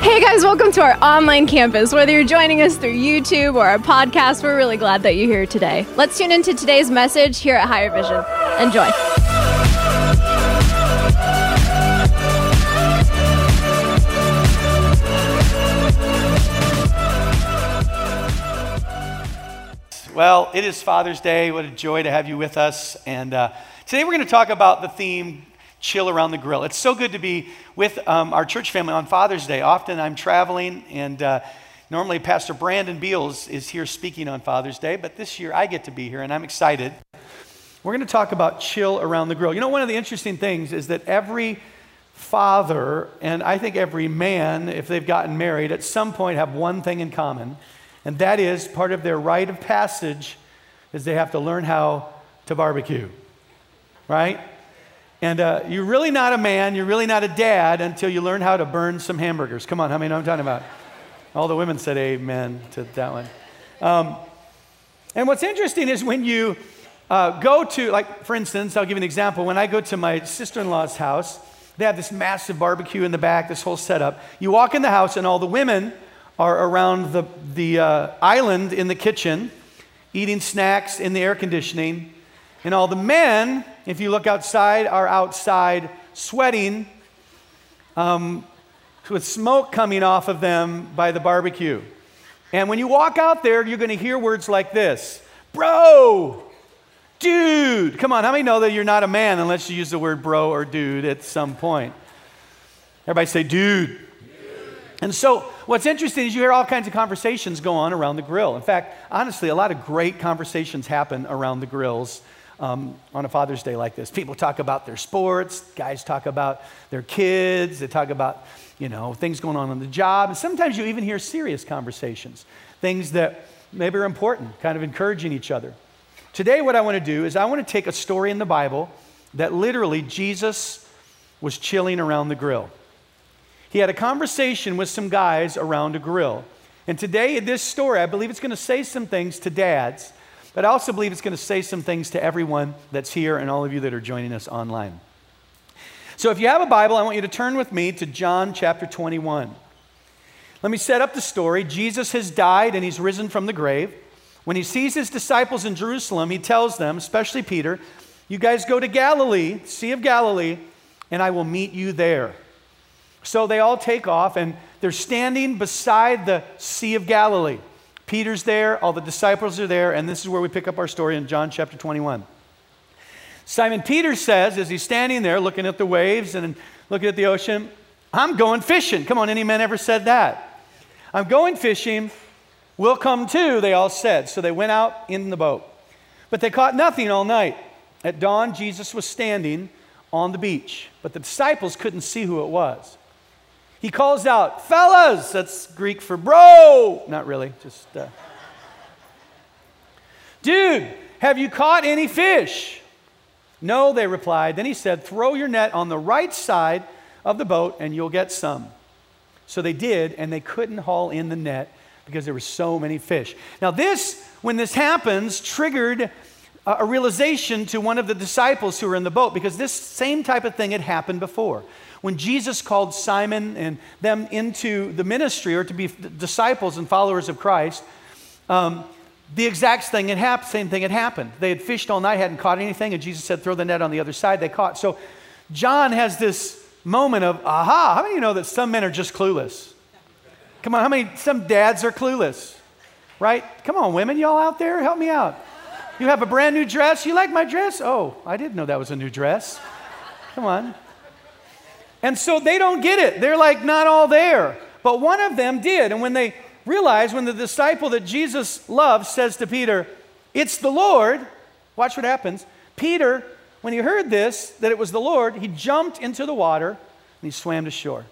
Hey guys, welcome to our online campus. Whether you're joining us through YouTube or our podcast, we're really glad that you're here today. Let's tune into today's message here at Higher Vision. Enjoy. Well, it is Father's Day. What a joy to have you with us. And uh, today we're going to talk about the theme chill around the grill. It's so good to be with um, our church family on Father's Day. Often I'm traveling, and uh, normally Pastor Brandon Beals is here speaking on Father's Day, but this year I get to be here, and I'm excited. We're going to talk about chill around the grill. You know, one of the interesting things is that every father, and I think every man, if they've gotten married, at some point have one thing in common, and that is part of their rite of passage is they have to learn how to barbecue, right? And uh, you're really not a man, you're really not a dad until you learn how to burn some hamburgers. Come on, how many know I'm talking about? All the women said amen to that one. Um, and what's interesting is when you uh, go to, like, for instance, I'll give you an example. When I go to my sister in law's house, they have this massive barbecue in the back, this whole setup. You walk in the house, and all the women are around the, the uh, island in the kitchen, eating snacks in the air conditioning. And all the men, if you look outside, are outside sweating um, with smoke coming off of them by the barbecue. And when you walk out there, you're going to hear words like this Bro, dude. Come on, how many know that you're not a man unless you use the word bro or dude at some point? Everybody say, dude. And so, what's interesting is you hear all kinds of conversations go on around the grill. In fact, honestly, a lot of great conversations happen around the grills um, on a Father's Day like this. People talk about their sports, guys talk about their kids, they talk about, you know, things going on on the job. And sometimes you even hear serious conversations, things that maybe are important, kind of encouraging each other. Today, what I want to do is I want to take a story in the Bible that literally Jesus was chilling around the grill. He had a conversation with some guys around a grill. And today, in this story, I believe it's going to say some things to dads, but I also believe it's going to say some things to everyone that's here and all of you that are joining us online. So, if you have a Bible, I want you to turn with me to John chapter 21. Let me set up the story. Jesus has died and he's risen from the grave. When he sees his disciples in Jerusalem, he tells them, especially Peter, You guys go to Galilee, Sea of Galilee, and I will meet you there. So they all take off and they're standing beside the Sea of Galilee. Peter's there, all the disciples are there, and this is where we pick up our story in John chapter 21. Simon Peter says, as he's standing there looking at the waves and looking at the ocean, I'm going fishing. Come on, any man ever said that? I'm going fishing. We'll come too, they all said. So they went out in the boat. But they caught nothing all night. At dawn, Jesus was standing on the beach, but the disciples couldn't see who it was. He calls out, fellas, that's Greek for bro. Not really, just, uh, dude, have you caught any fish? No, they replied. Then he said, throw your net on the right side of the boat and you'll get some. So they did, and they couldn't haul in the net because there were so many fish. Now, this, when this happens, triggered a realization to one of the disciples who were in the boat because this same type of thing had happened before. When Jesus called Simon and them into the ministry or to be disciples and followers of Christ, um, the exact thing had happened, same thing had happened. They had fished all night, hadn't caught anything, and Jesus said, throw the net on the other side. They caught. So John has this moment of, aha, how many of you know that some men are just clueless? Come on, how many, some dads are clueless, right? Come on, women, y'all out there, help me out. You have a brand new dress. You like my dress? Oh, I didn't know that was a new dress. Come on. And so they don't get it. They're like not all there. But one of them did. And when they realize, when the disciple that Jesus loves says to Peter, It's the Lord, watch what happens. Peter, when he heard this, that it was the Lord, he jumped into the water and he swam to shore.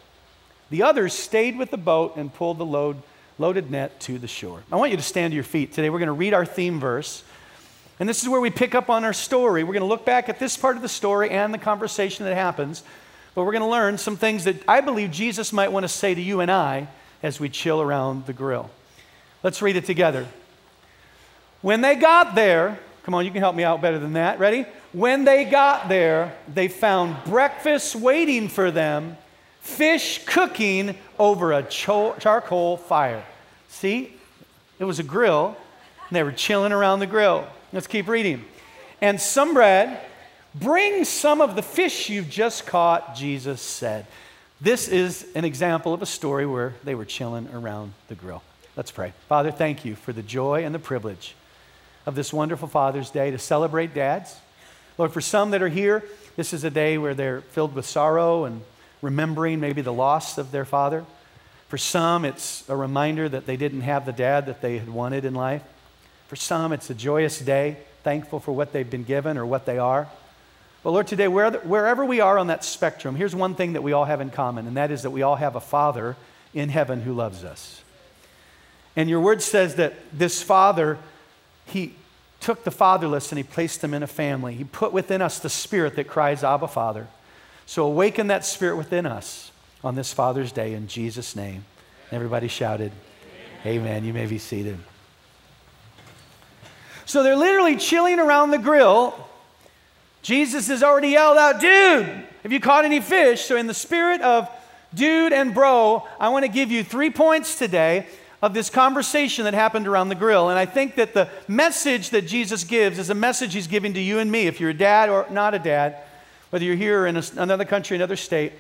The others stayed with the boat and pulled the load, loaded net to the shore. I want you to stand to your feet. Today we're going to read our theme verse. And this is where we pick up on our story. We're going to look back at this part of the story and the conversation that happens. But we're going to learn some things that I believe Jesus might want to say to you and I as we chill around the grill. Let's read it together. When they got there, come on, you can help me out better than that. Ready? When they got there, they found breakfast waiting for them fish cooking over a cho- charcoal fire. See, it was a grill, and they were chilling around the grill. Let's keep reading. And some bread, bring some of the fish you've just caught, Jesus said. This is an example of a story where they were chilling around the grill. Let's pray. Father, thank you for the joy and the privilege of this wonderful Father's Day to celebrate dads. Lord, for some that are here, this is a day where they're filled with sorrow and remembering maybe the loss of their father. For some, it's a reminder that they didn't have the dad that they had wanted in life. For some, it's a joyous day, thankful for what they've been given or what they are. But Lord, today, wherever we are on that spectrum, here's one thing that we all have in common, and that is that we all have a Father in heaven who loves us. And your word says that this Father, He took the fatherless and He placed them in a family. He put within us the spirit that cries, Abba, Father. So awaken that spirit within us on this Father's Day in Jesus' name. Everybody shouted, Amen. Amen. You may be seated. So they're literally chilling around the grill Jesus has already yelled out, Dude, have you caught any fish? So, in the spirit of dude and bro, I want to give you three points today of this conversation that happened around the grill. And I think that the message that Jesus gives is a message he's giving to you and me, if you're a dad or not a dad, whether you're here or in another country, another state.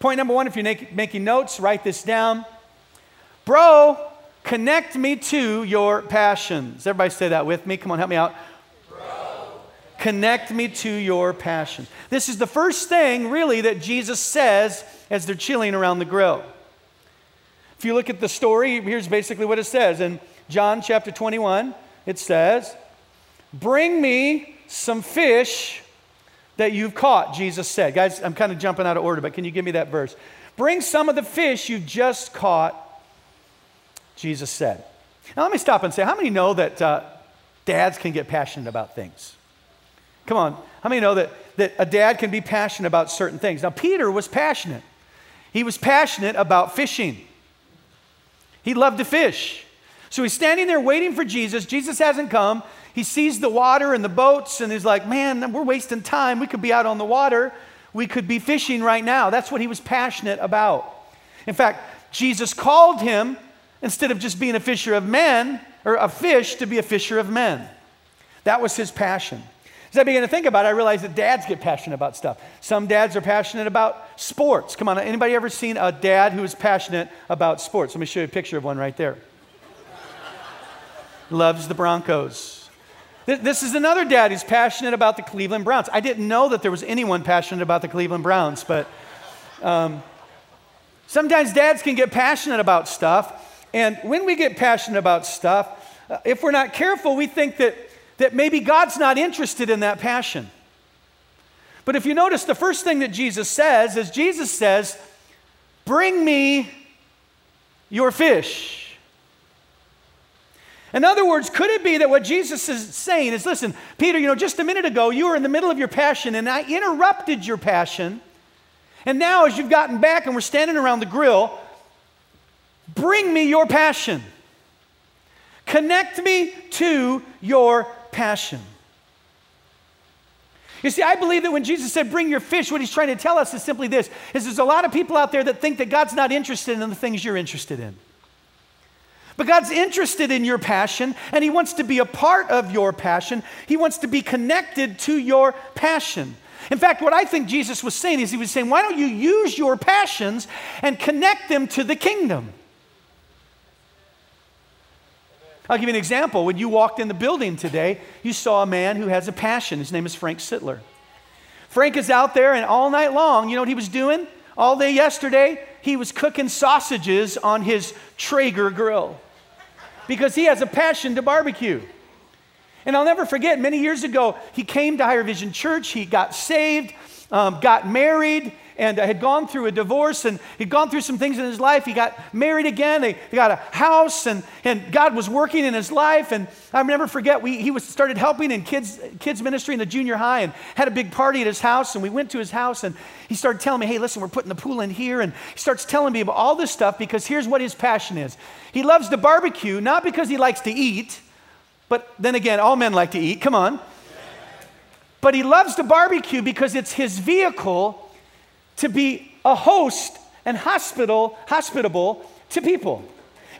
Point number one if you're making notes, write this down. Bro, connect me to your passions. Everybody say that with me. Come on, help me out. Connect me to your passion. This is the first thing, really, that Jesus says as they're chilling around the grill. If you look at the story, here's basically what it says. In John chapter 21, it says, Bring me some fish that you've caught, Jesus said. Guys, I'm kind of jumping out of order, but can you give me that verse? Bring some of the fish you just caught, Jesus said. Now, let me stop and say, how many know that uh, dads can get passionate about things? Come on. How many know that, that a dad can be passionate about certain things? Now, Peter was passionate. He was passionate about fishing. He loved to fish. So he's standing there waiting for Jesus. Jesus hasn't come. He sees the water and the boats and he's like, man, we're wasting time. We could be out on the water. We could be fishing right now. That's what he was passionate about. In fact, Jesus called him, instead of just being a fisher of men or a fish, to be a fisher of men. That was his passion. As I began to think about it, I realized that dads get passionate about stuff. Some dads are passionate about sports. Come on, anybody ever seen a dad who is passionate about sports? Let me show you a picture of one right there. Loves the Broncos. This is another dad who's passionate about the Cleveland Browns. I didn't know that there was anyone passionate about the Cleveland Browns, but um, sometimes dads can get passionate about stuff. And when we get passionate about stuff, uh, if we're not careful, we think that that maybe God's not interested in that passion. But if you notice, the first thing that Jesus says is Jesus says, Bring me your fish. In other words, could it be that what Jesus is saying is listen, Peter, you know, just a minute ago you were in the middle of your passion and I interrupted your passion. And now, as you've gotten back and we're standing around the grill, bring me your passion. Connect me to your passion. You see, I believe that when Jesus said, bring your fish, what he's trying to tell us is simply this, is there's a lot of people out there that think that God's not interested in the things you're interested in. But God's interested in your passion, and he wants to be a part of your passion. He wants to be connected to your passion. In fact, what I think Jesus was saying is he was saying, why don't you use your passions and connect them to the kingdom? I'll give you an example. When you walked in the building today, you saw a man who has a passion. His name is Frank Sittler. Frank is out there, and all night long, you know what he was doing? All day yesterday, he was cooking sausages on his Traeger grill because he has a passion to barbecue. And I'll never forget, many years ago, he came to Higher Vision Church, he got saved, um, got married, and uh, had gone through a divorce and he'd gone through some things in his life. He got married again. They, they got a house and, and God was working in his life. And I never forget, we, he was, started helping in kids, kids ministry in the junior high and had a big party at his house. And we went to his house and he started telling me, hey, listen, we're putting the pool in here. And he starts telling me about all this stuff because here's what his passion is. He loves to barbecue, not because he likes to eat, but then again, all men like to eat. Come on. But he loves to barbecue because it's his vehicle to be a host and hospital, hospitable to people.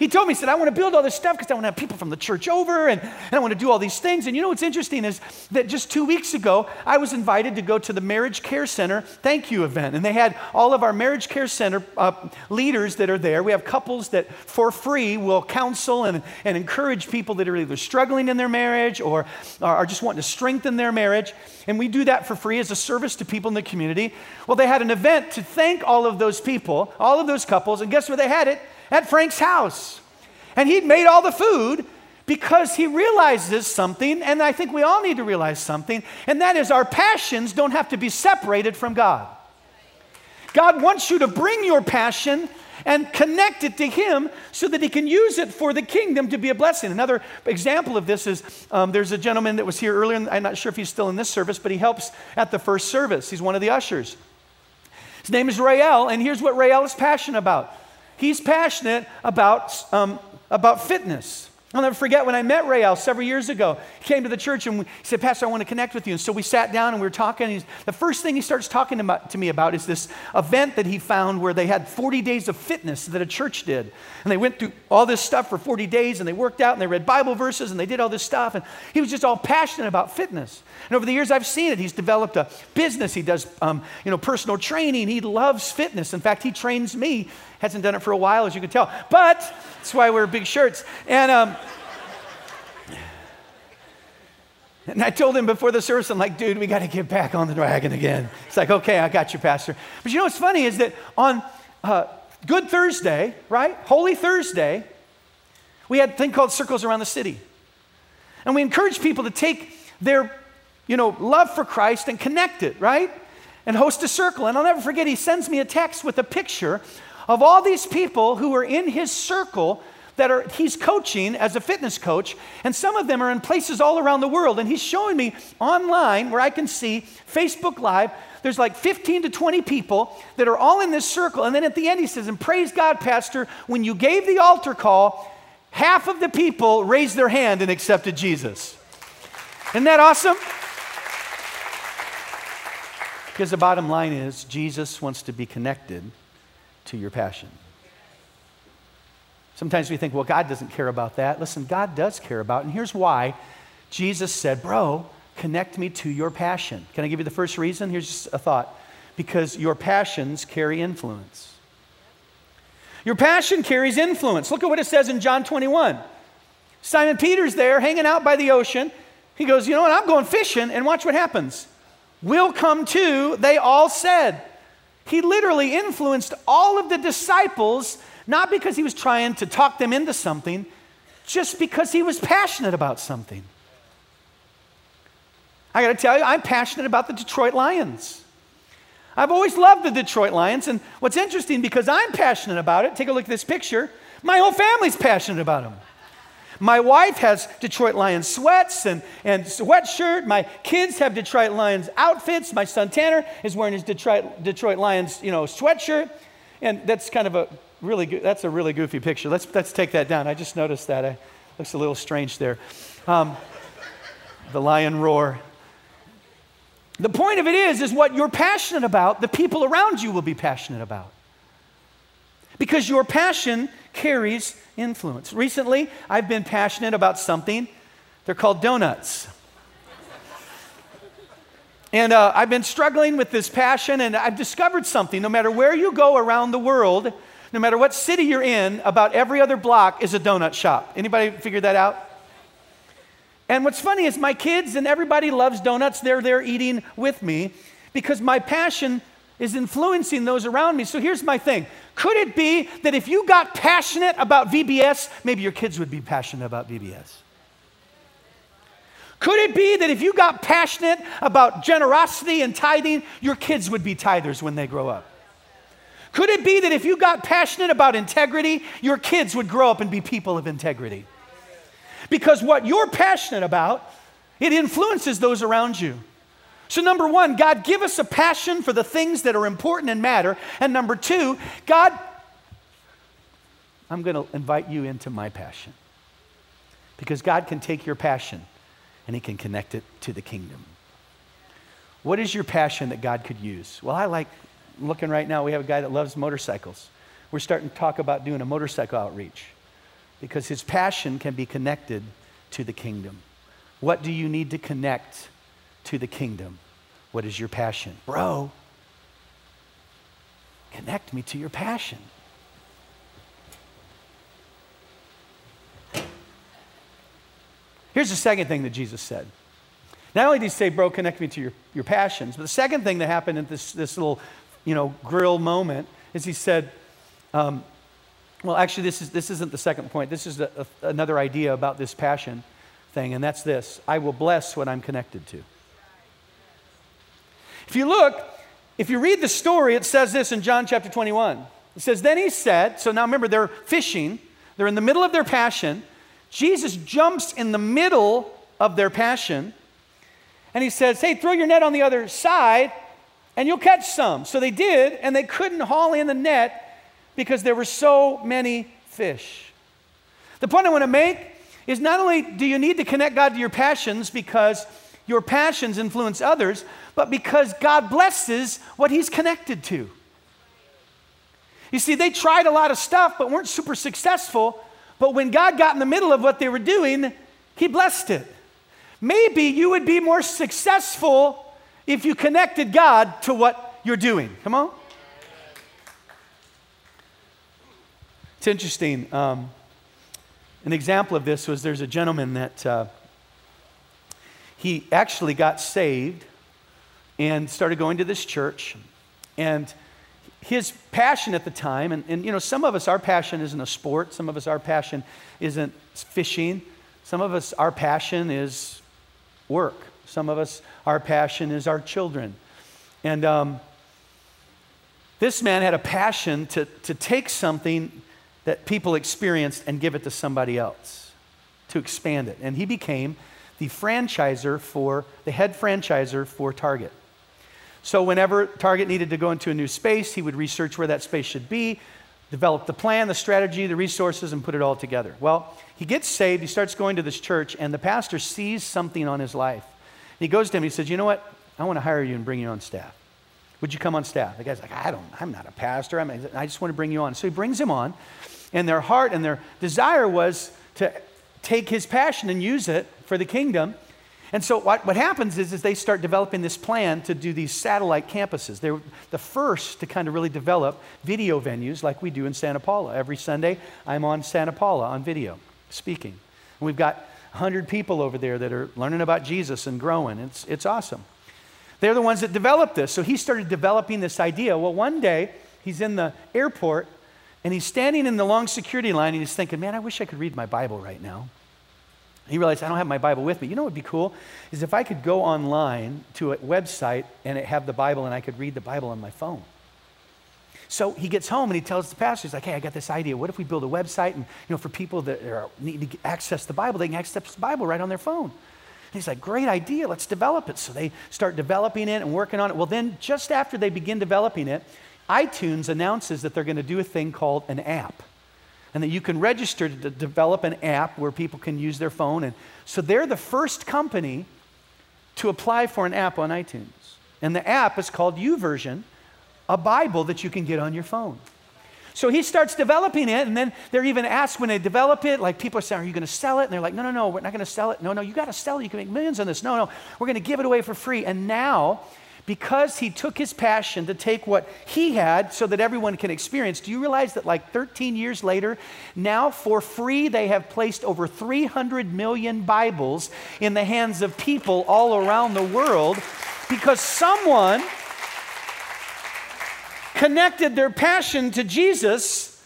He told me, he said, I want to build all this stuff because I want to have people from the church over and, and I want to do all these things. And you know what's interesting is that just two weeks ago, I was invited to go to the Marriage Care Center thank you event. And they had all of our Marriage Care Center uh, leaders that are there. We have couples that for free will counsel and, and encourage people that are either struggling in their marriage or are just wanting to strengthen their marriage. And we do that for free as a service to people in the community. Well, they had an event to thank all of those people, all of those couples. And guess where they had it? At Frank's house. And he'd made all the food because he realizes something, and I think we all need to realize something, and that is our passions don't have to be separated from God. God wants you to bring your passion and connect it to Him so that He can use it for the kingdom to be a blessing. Another example of this is um, there's a gentleman that was here earlier, and I'm not sure if he's still in this service, but he helps at the first service. He's one of the ushers. His name is Rael, and here's what Rael is passionate about He's passionate about, um, about fitness. I'll never forget when I met Rael several years ago. He came to the church and he said, Pastor, I want to connect with you. And so we sat down and we were talking. The first thing he starts talking to me about is this event that he found where they had 40 days of fitness that a church did. And they went through all this stuff for 40 days and they worked out and they read Bible verses and they did all this stuff. And he was just all passionate about fitness. And over the years, I've seen it. He's developed a business. He does, um, you know, personal training. He loves fitness. In fact, he trains me. Hasn't done it for a while, as you can tell. But that's why I wear big shirts. And, um, and I told him before the service, I'm like, dude, we got to get back on the wagon again. It's like, okay, I got you, Pastor. But you know what's funny is that on uh, Good Thursday, right? Holy Thursday, we had a thing called Circles Around the City. And we encourage people to take their you know, love for Christ and connect it, right? And host a circle. And I'll never forget, he sends me a text with a picture of all these people who are in his circle that are he's coaching as a fitness coach and some of them are in places all around the world and he's showing me online where i can see facebook live there's like 15 to 20 people that are all in this circle and then at the end he says and praise god pastor when you gave the altar call half of the people raised their hand and accepted jesus isn't that awesome because the bottom line is, Jesus wants to be connected to your passion. Sometimes we think, well, God doesn't care about that. Listen, God does care about it. And here's why Jesus said, bro, connect me to your passion. Can I give you the first reason? Here's just a thought. Because your passions carry influence. Your passion carries influence. Look at what it says in John 21. Simon Peter's there hanging out by the ocean. He goes, You know what? I'm going fishing. And watch what happens will come too, they all said. He literally influenced all of the disciples, not because he was trying to talk them into something, just because he was passionate about something. I got to tell you, I'm passionate about the Detroit Lions. I've always loved the Detroit Lions, and what's interesting because I'm passionate about it, take a look at this picture, my whole family's passionate about them. My wife has Detroit Lions sweats and, and sweatshirt. My kids have Detroit Lions outfits. My son Tanner is wearing his Detroit, Detroit Lions, you know, sweatshirt. And that's kind of a really good, that's a really goofy picture. Let's, let's take that down. I just noticed that. It looks a little strange there. Um, the lion roar. The point of it is, is what you're passionate about, the people around you will be passionate about. Because your passion carries influence. Recently, I've been passionate about something. They're called donuts. and uh, I've been struggling with this passion, and I've discovered something. No matter where you go around the world, no matter what city you're in, about every other block is a donut shop. Anybody figure that out? And what's funny is my kids and everybody loves donuts. They're there eating with me because my passion is influencing those around me. So here's my thing could it be that if you got passionate about VBS, maybe your kids would be passionate about VBS? Could it be that if you got passionate about generosity and tithing, your kids would be tithers when they grow up? Could it be that if you got passionate about integrity, your kids would grow up and be people of integrity? Because what you're passionate about, it influences those around you. So, number one, God, give us a passion for the things that are important and matter. And number two, God, I'm going to invite you into my passion. Because God can take your passion and He can connect it to the kingdom. What is your passion that God could use? Well, I like looking right now, we have a guy that loves motorcycles. We're starting to talk about doing a motorcycle outreach because his passion can be connected to the kingdom. What do you need to connect to the kingdom? What is your passion? Bro, connect me to your passion. Here's the second thing that Jesus said. Not only did he say, bro, connect me to your, your passions, but the second thing that happened in this, this little, you know, grill moment is he said, um, well, actually, this, is, this isn't the second point. This is a, a, another idea about this passion thing, and that's this I will bless what I'm connected to. If you look, if you read the story, it says this in John chapter 21. It says, Then he said, so now remember, they're fishing, they're in the middle of their passion. Jesus jumps in the middle of their passion and he says, Hey, throw your net on the other side and you'll catch some. So they did, and they couldn't haul in the net because there were so many fish. The point I want to make is not only do you need to connect God to your passions because your passions influence others, but because God blesses what He's connected to. You see, they tried a lot of stuff but weren't super successful. But when God got in the middle of what they were doing, He blessed it. Maybe you would be more successful if you connected God to what you're doing. Come on. It's interesting. Um, an example of this was there's a gentleman that uh, he actually got saved and started going to this church. And his passion at the time, and, and you know, some of us, our passion isn't a sport, some of us, our passion isn't fishing, some of us, our passion is work. Some of us, our passion is our children. And um, this man had a passion to, to take something that people experienced and give it to somebody else, to expand it. And he became the franchiser for, the head franchiser for Target. So whenever Target needed to go into a new space, he would research where that space should be, develop the plan, the strategy, the resources, and put it all together. Well, he gets saved, he starts going to this church, and the pastor sees something on his life. He goes to him, he says, You know what? I want to hire you and bring you on staff. Would you come on staff? The guy's like, I don't, I'm not a pastor. I'm, I just want to bring you on. So he brings him on, and their heart and their desire was to take his passion and use it for the kingdom. And so what, what happens is, is they start developing this plan to do these satellite campuses. They're the first to kind of really develop video venues like we do in Santa Paula. Every Sunday, I'm on Santa Paula on video speaking. And we've got 100 people over there that are learning about Jesus and growing. It's, it's awesome. They're the ones that developed this. So he started developing this idea. Well, one day, he's in the airport and he's standing in the long security line and he's thinking, man, I wish I could read my Bible right now. He realized, I don't have my Bible with me. You know what would be cool? Is if I could go online to a website and have the Bible and I could read the Bible on my phone. So he gets home and he tells the pastor, he's like, hey, I got this idea. What if we build a website and, you know, for people that are, need to access the Bible, they can access the Bible right on their phone. And he's like, great idea, let's develop it. So they start developing it and working on it. Well, then just after they begin developing it, iTunes announces that they're going to do a thing called an app and that you can register to develop an app where people can use their phone. And so they're the first company to apply for an app on iTunes. And the app is called YouVersion, a Bible that you can get on your phone. So he starts developing it, and then they're even asked when they develop it, like people are saying, Are you going to sell it? And they're like, No, no, no, we're not going to sell it. No, no, you got to sell it. You can make millions on this. No, no, we're going to give it away for free. And now because he took his passion to take what he had so that everyone can experience. Do you realize that, like 13 years later, now for free, they have placed over 300 million Bibles in the hands of people all around the world because someone connected their passion to Jesus.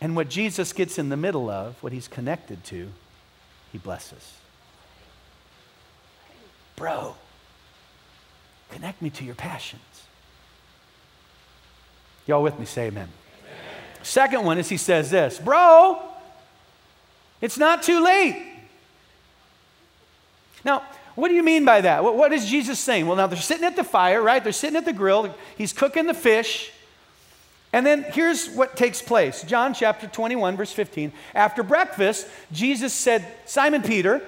And what Jesus gets in the middle of, what he's connected to, he blesses. Bro, Connect me to your passions. Y'all with me? Say amen. amen. Second one is he says this Bro, it's not too late. Now, what do you mean by that? What, what is Jesus saying? Well, now they're sitting at the fire, right? They're sitting at the grill. He's cooking the fish. And then here's what takes place John chapter 21, verse 15. After breakfast, Jesus said, Simon Peter,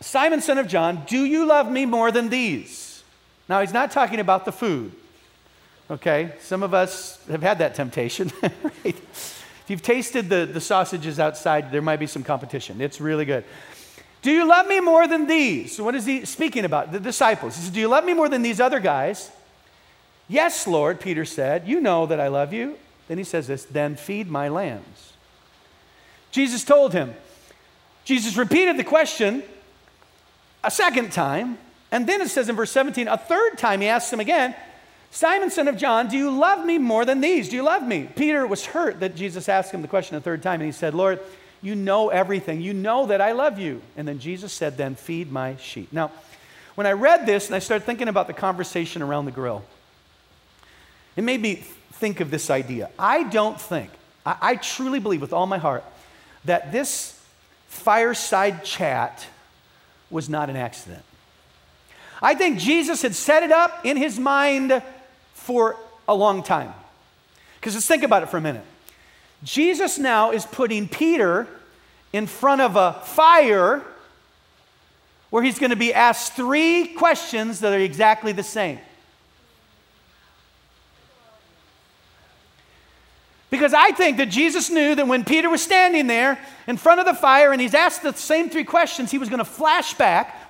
Simon, son of John, do you love me more than these? Now, he's not talking about the food. Okay? Some of us have had that temptation. right? If you've tasted the, the sausages outside, there might be some competition. It's really good. Do you love me more than these? So what is he speaking about? The disciples. He says, Do you love me more than these other guys? Yes, Lord, Peter said. You know that I love you. Then he says this, then feed my lambs. Jesus told him. Jesus repeated the question a second time. And then it says in verse 17, a third time he asks him again, Simon, son of John, do you love me more than these? Do you love me? Peter was hurt that Jesus asked him the question a third time, and he said, Lord, you know everything. You know that I love you. And then Jesus said, Then feed my sheep. Now, when I read this and I started thinking about the conversation around the grill, it made me think of this idea. I don't think, I, I truly believe with all my heart, that this fireside chat was not an accident. I think Jesus had set it up in his mind for a long time. Because let's think about it for a minute. Jesus now is putting Peter in front of a fire where he's going to be asked three questions that are exactly the same. Because I think that Jesus knew that when Peter was standing there in front of the fire and he's asked the same three questions, he was going to flash back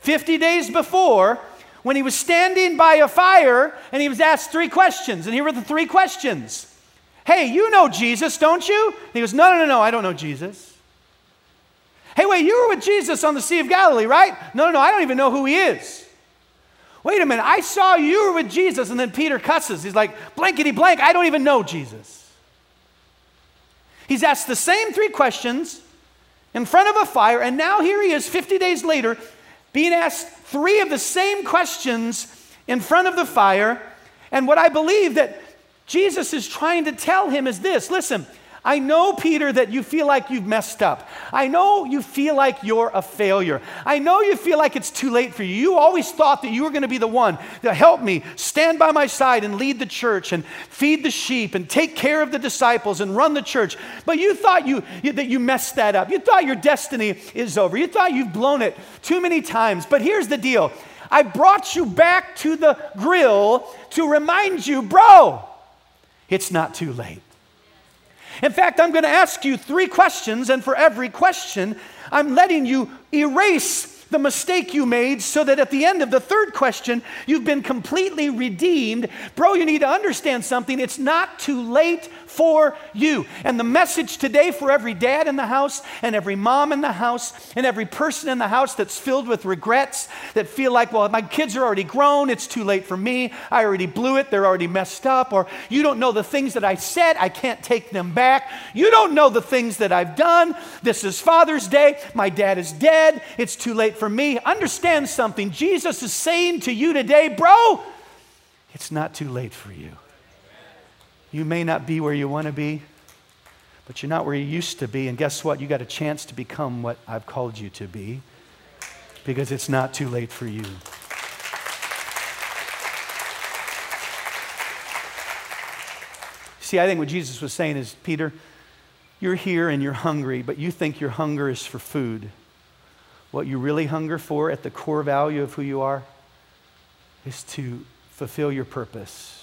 50 days before when he was standing by a fire and he was asked three questions. And here were the three questions Hey, you know Jesus, don't you? And he goes, No, no, no, no, I don't know Jesus. Hey, wait, you were with Jesus on the Sea of Galilee, right? No, no, no, I don't even know who he is. Wait a minute, I saw you were with Jesus, and then Peter cusses. He's like, blankety blank, I don't even know Jesus. He's asked the same three questions in front of a fire, and now here he is 50 days later being asked three of the same questions in front of the fire. And what I believe that Jesus is trying to tell him is this listen, I know, Peter, that you feel like you've messed up. I know you feel like you're a failure. I know you feel like it's too late for you. You always thought that you were going to be the one to help me stand by my side and lead the church and feed the sheep and take care of the disciples and run the church. But you thought you, you that you messed that up. You thought your destiny is over. You thought you've blown it too many times. But here's the deal I brought you back to the grill to remind you, bro, it's not too late. In fact, I'm going to ask you three questions, and for every question, I'm letting you erase the mistake you made so that at the end of the third question, you've been completely redeemed. Bro, you need to understand something. It's not too late for you. And the message today for every dad in the house and every mom in the house and every person in the house that's filled with regrets that feel like, well, my kids are already grown. It's too late for me. I already blew it. They're already messed up. Or you don't know the things that I said. I can't take them back. You don't know the things that I've done. This is Father's Day. My dad is dead. It's too late for me. Understand something. Jesus is saying to you today, bro, it's not too late for you. You may not be where you want to be, but you're not where you used to be. And guess what? You got a chance to become what I've called you to be because it's not too late for you. See, I think what Jesus was saying is, Peter, you're here and you're hungry, but you think your hunger is for food. What you really hunger for at the core value of who you are is to fulfill your purpose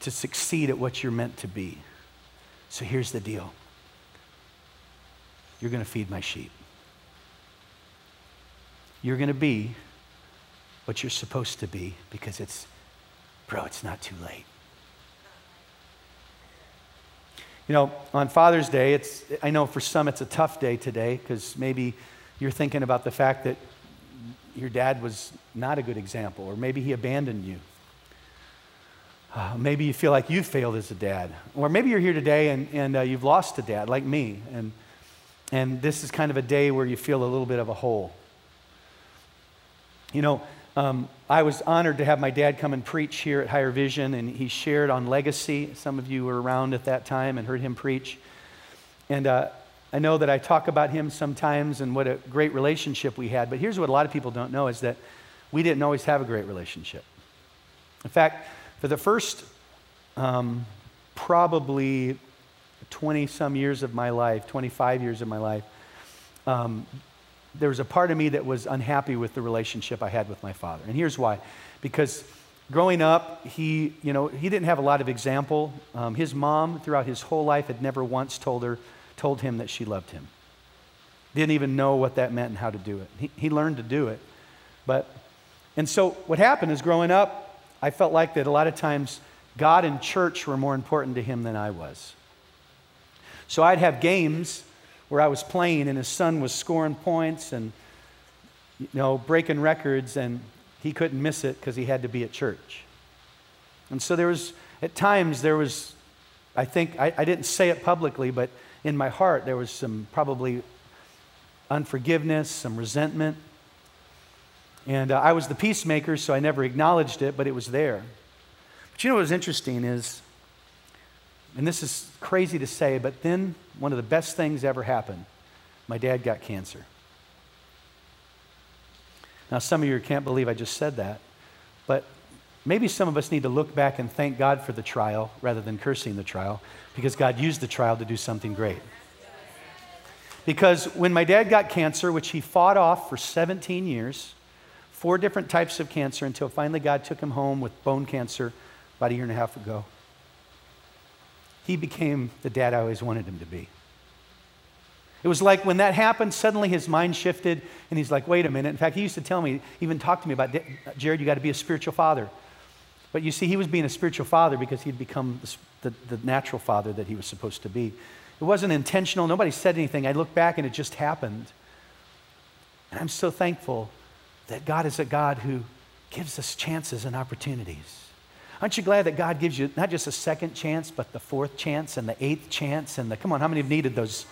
to succeed at what you're meant to be. So here's the deal you're going to feed my sheep. You're going to be what you're supposed to be because it's, bro, it's not too late. You know, on Father's Day, it's, I know for some it's a tough day today because maybe you're thinking about the fact that your dad was not a good example, or maybe he abandoned you. Uh, maybe you feel like you failed as a dad. Or maybe you're here today and, and uh, you've lost a dad, like me. And, and this is kind of a day where you feel a little bit of a hole. You know, um, I was honored to have my dad come and preach here at Higher Vision, and he shared on legacy. Some of you were around at that time and heard him preach. And uh, I know that I talk about him sometimes and what a great relationship we had, but here's what a lot of people don't know is that we didn't always have a great relationship. In fact, for the first um, probably 20 some years of my life, 25 years of my life, um, there was a part of me that was unhappy with the relationship I had with my father. And here's why because growing up, he, you know, he didn't have a lot of example. Um, his mom, throughout his whole life, had never once told her, told him that she loved him. Didn't even know what that meant and how to do it. He, he learned to do it. But, and so what happened is growing up, I felt like that a lot of times God and church were more important to him than I was. So I'd have games where I was playing and his son was scoring points and, you know, breaking records and he couldn't miss it because he had to be at church. And so there was, at times, there was, I think, I, I didn't say it publicly, but in my heart, there was some probably unforgiveness, some resentment. And uh, I was the peacemaker, so I never acknowledged it, but it was there. But you know what was interesting is, and this is crazy to say, but then one of the best things ever happened. My dad got cancer. Now, some of you can't believe I just said that, but maybe some of us need to look back and thank God for the trial rather than cursing the trial because God used the trial to do something great. Because when my dad got cancer, which he fought off for 17 years, four different types of cancer until finally God took him home with bone cancer about a year and a half ago, he became the dad I always wanted him to be. It was like when that happened, suddenly his mind shifted, and he's like, wait a minute. In fact, he used to tell me, even talk to me about, Jared, you got to be a spiritual father. But you see, he was being a spiritual father because he'd become the, the, the, natural father that he was supposed to be. It wasn't intentional. Nobody said anything. I look back and it just happened. And I'm so thankful that God is a God who gives us chances and opportunities. Aren't you glad that God gives you not just a second chance, but the fourth chance and the eighth chance and the, come on, how many have needed those?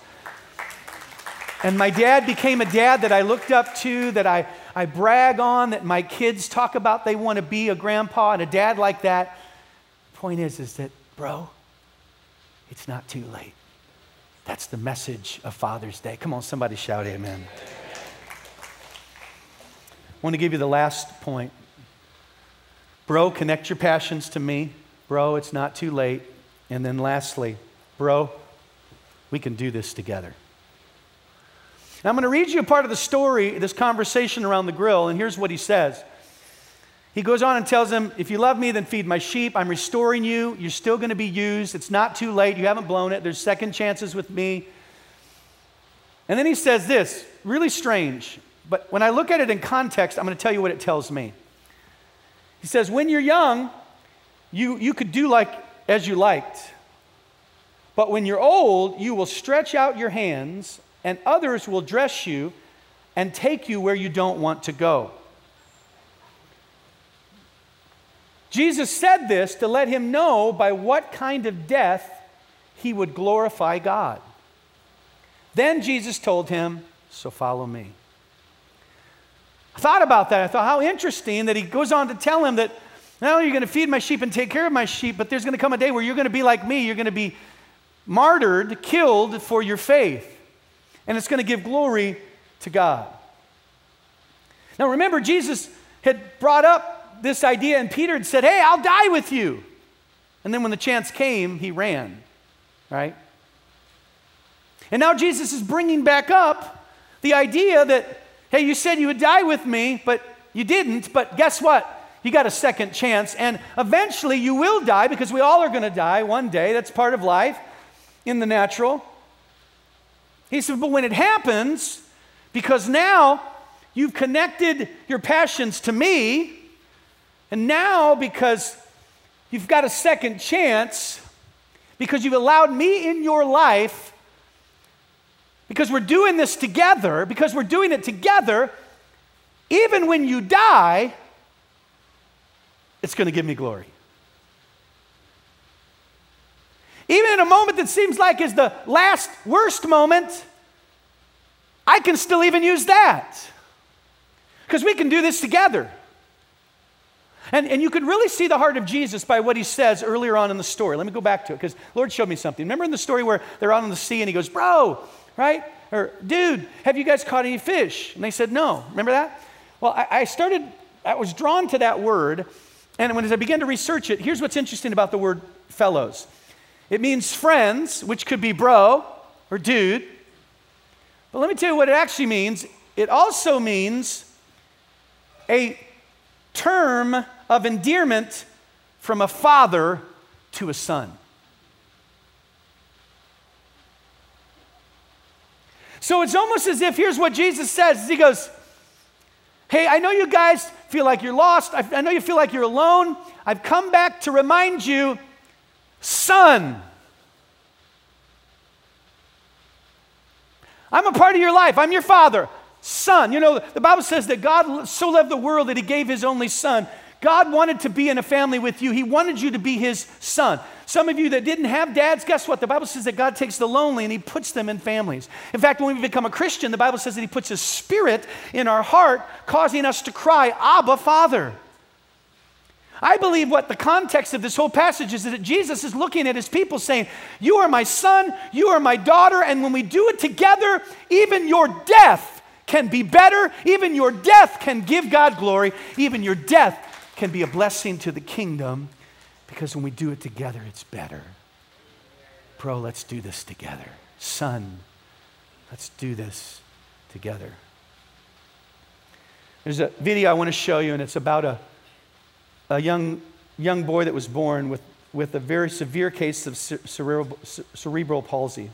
And my dad became a dad that I looked up to, that I, I brag on, that my kids talk about they want to be a grandpa and a dad like that. Point is, is that, bro, it's not too late. That's the message of Father's Day. Come on, somebody shout amen. I want to give you the last point. Bro, connect your passions to me. Bro, it's not too late. And then lastly, bro, we can do this together. Now, I'm going to read you a part of the story, this conversation around the grill, and here's what he says. He goes on and tells him, If you love me, then feed my sheep. I'm restoring you. You're still going to be used. It's not too late. You haven't blown it. There's second chances with me. And then he says this really strange, but when I look at it in context, I'm going to tell you what it tells me. He says, When you're young, you, you could do like as you liked. But when you're old, you will stretch out your hands and others will dress you and take you where you don't want to go. Jesus said this to let him know by what kind of death he would glorify God. Then Jesus told him, So follow me. I thought about that. I thought, how interesting that he goes on to tell him that not only are you going to feed my sheep and take care of my sheep, but there's going to come a day where you're going to be like me. You're going to be martyred, killed for your faith and it's going to give glory to God. Now, remember, Jesus had brought up this idea, and Peter had said, Hey, I'll die with you. And then when the chance came, he ran, right? And now Jesus is bringing back up the idea that, hey, you said you would die with me, but you didn't. But guess what? You got a second chance. And eventually you will die because we all are going to die one day. That's part of life in the natural. He said, but when it happens, because now you've connected your passions to me, and now because you've got a second chance, because you've allowed me in your life, because we're doing this together, because we're doing it together, even when you die, it's going to give me glory. Even in a moment that seems like is the last worst moment, I can still even use that. Because we can do this together. And, and you can really see the heart of Jesus by what he says earlier on in the story. Let me go back to it because Lord showed me something. Remember in the story where they're out on the sea and he goes, Bro, right? Or, dude, have you guys caught any fish? And they said, No. Remember that? Well, I, I started, I was drawn to that word. And when as I began to research it, here's what's interesting about the word fellows it means friends, which could be bro or dude. But let me tell you what it actually means. It also means a term of endearment from a father to a son. So it's almost as if here's what Jesus says He goes, Hey, I know you guys feel like you're lost. I, know you feel like you're alone. I've come back to remind you, son. I'm a part of your life. I'm your father. Son. You know, the Bible says that God so loved the world that he gave his only son. God wanted to be in a family with you. He wanted you to be his son. Some of you that didn't have dads, guess what? The Bible says that God takes the lonely and he puts them in families. In fact, when we become a Christian, the Bible says that he puts his spirit in our heart, causing us to cry, Abba, Father. I believe what the context of this whole passage is that Jesus is looking at his people saying, You are my son, you are my daughter, and when we do it together, even your death can be better, even your death can give God glory, even your death can be a blessing to the kingdom because when we do it together, it's better. Bro, let's do this together. Son, let's do this together. There's a video I want to show you, and it's about a, a young, young boy that was born with, with a very severe case of cerebral, cerebral palsy.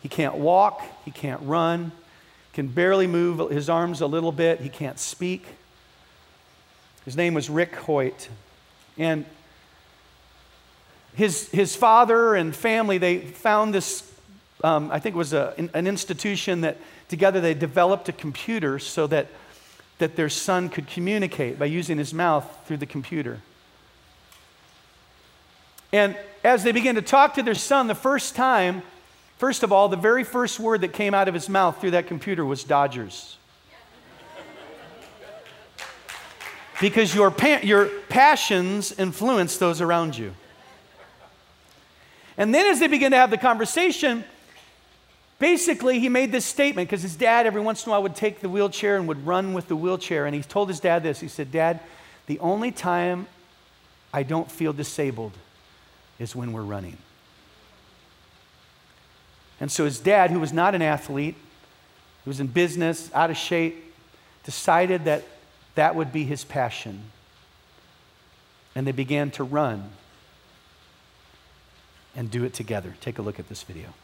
He can't walk, he can't run, can barely move his arms a little bit, he can't speak. His name was Rick Hoyt. And his, his father and family, they found this, um, I think it was a, an institution that together they developed a computer so that, that their son could communicate by using his mouth through the computer. And as they began to talk to their son the first time, first of all, the very first word that came out of his mouth through that computer was Dodgers. Because your, pa- your passions influence those around you. And then as they begin to have the conversation, basically he made this statement because his dad every once in a while would take the wheelchair and would run with the wheelchair. And he told his dad this he said, Dad, the only time I don't feel disabled is when we're running. And so his dad, who was not an athlete, who was in business, out of shape, decided that that would be his passion. And they began to run and do it together. Take a look at this video.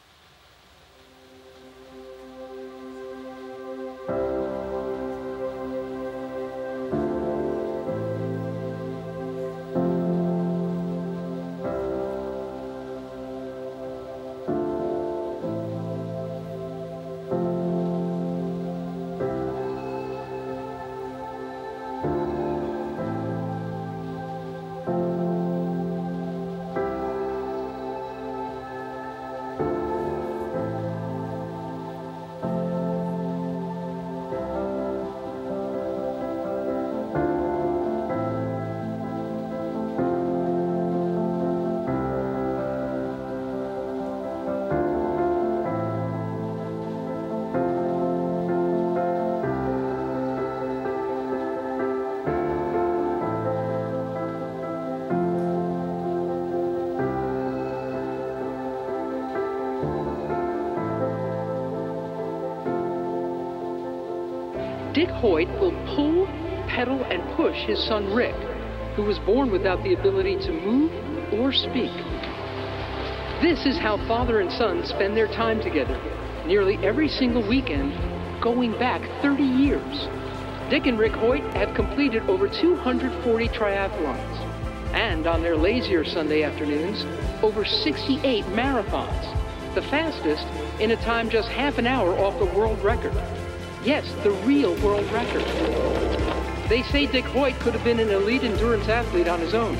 Hoyt will pull, pedal, and push his son Rick, who was born without the ability to move or speak. This is how father and son spend their time together, nearly every single weekend, going back 30 years. Dick and Rick Hoyt have completed over 240 triathlons, and on their lazier Sunday afternoons, over 68 marathons, the fastest in a time just half an hour off the world record. Yes, the real world record. They say Dick Hoyt could have been an elite endurance athlete on his own.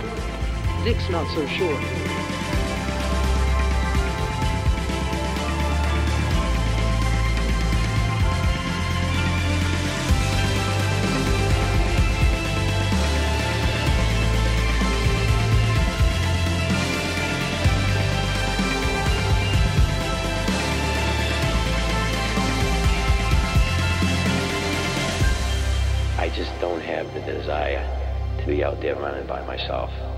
Dick's not so sure.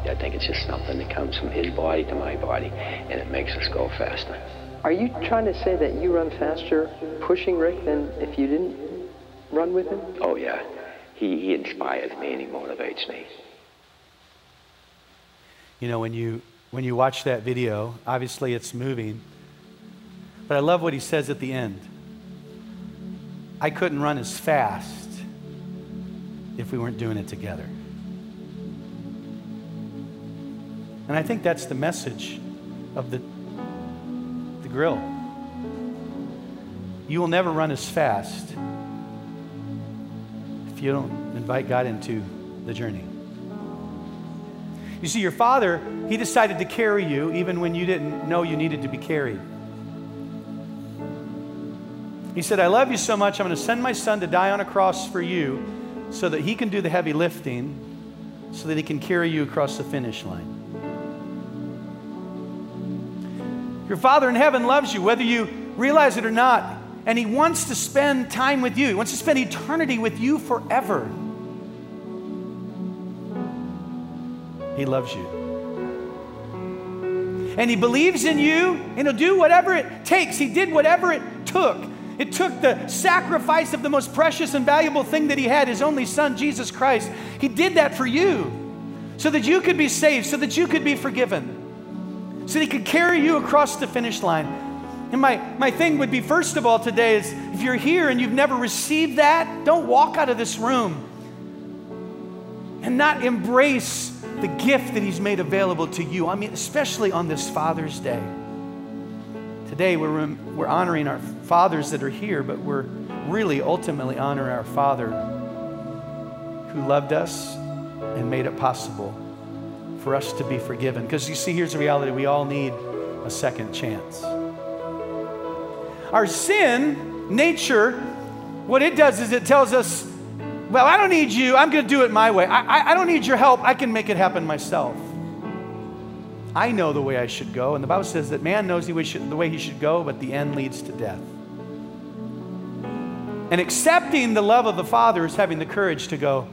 I think it's just something that comes from his body to my body, and it makes us go faster. Are you trying to say that you run faster pushing Rick than if you didn't run with him? Oh, yeah. He, he inspires me and he motivates me. You know, when you, when you watch that video, obviously it's moving. But I love what he says at the end. I couldn't run as fast if we weren't doing it together. And I think that's the message of the, the grill. You will never run as fast if you don't invite God into the journey. You see, your father, he decided to carry you even when you didn't know you needed to be carried. He said, I love you so much, I'm going to send my son to die on a cross for you so that he can do the heavy lifting, so that he can carry you across the finish line. Your Father in heaven loves you, whether you realize it or not, and He wants to spend time with you. He wants to spend eternity with you forever. He loves you. And He believes in you, and He'll do whatever it takes. He did whatever it took. It took the sacrifice of the most precious and valuable thing that He had, His only Son, Jesus Christ. He did that for you so that you could be saved, so that you could be forgiven so he could carry you across the finish line. And my, my thing would be first of all today is if you're here and you've never received that, don't walk out of this room and not embrace the gift that he's made available to you. I mean, especially on this Father's Day. Today we're, we're honoring our fathers that are here, but we're really ultimately honoring our Father who loved us and made it possible for us to be forgiven. Because you see, here's the reality we all need a second chance. Our sin, nature, what it does is it tells us, well, I don't need you. I'm going to do it my way. I, I, I, don't need your help. I can make it happen myself. I know the way I should go. And the Bible says that man knows the way, the way he should go, but the end leads to death. And accepting the love of the Father is having the courage to go,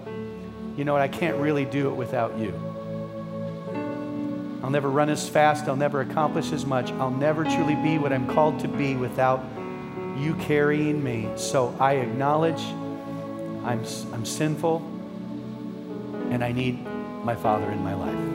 you know what, I can't really do it without you. I'll never run as fast. I'll never accomplish as much. I'll never truly be what I'm called to be without you carrying me. So I acknowledge I'm, I'm sinful and I need my Father in my life.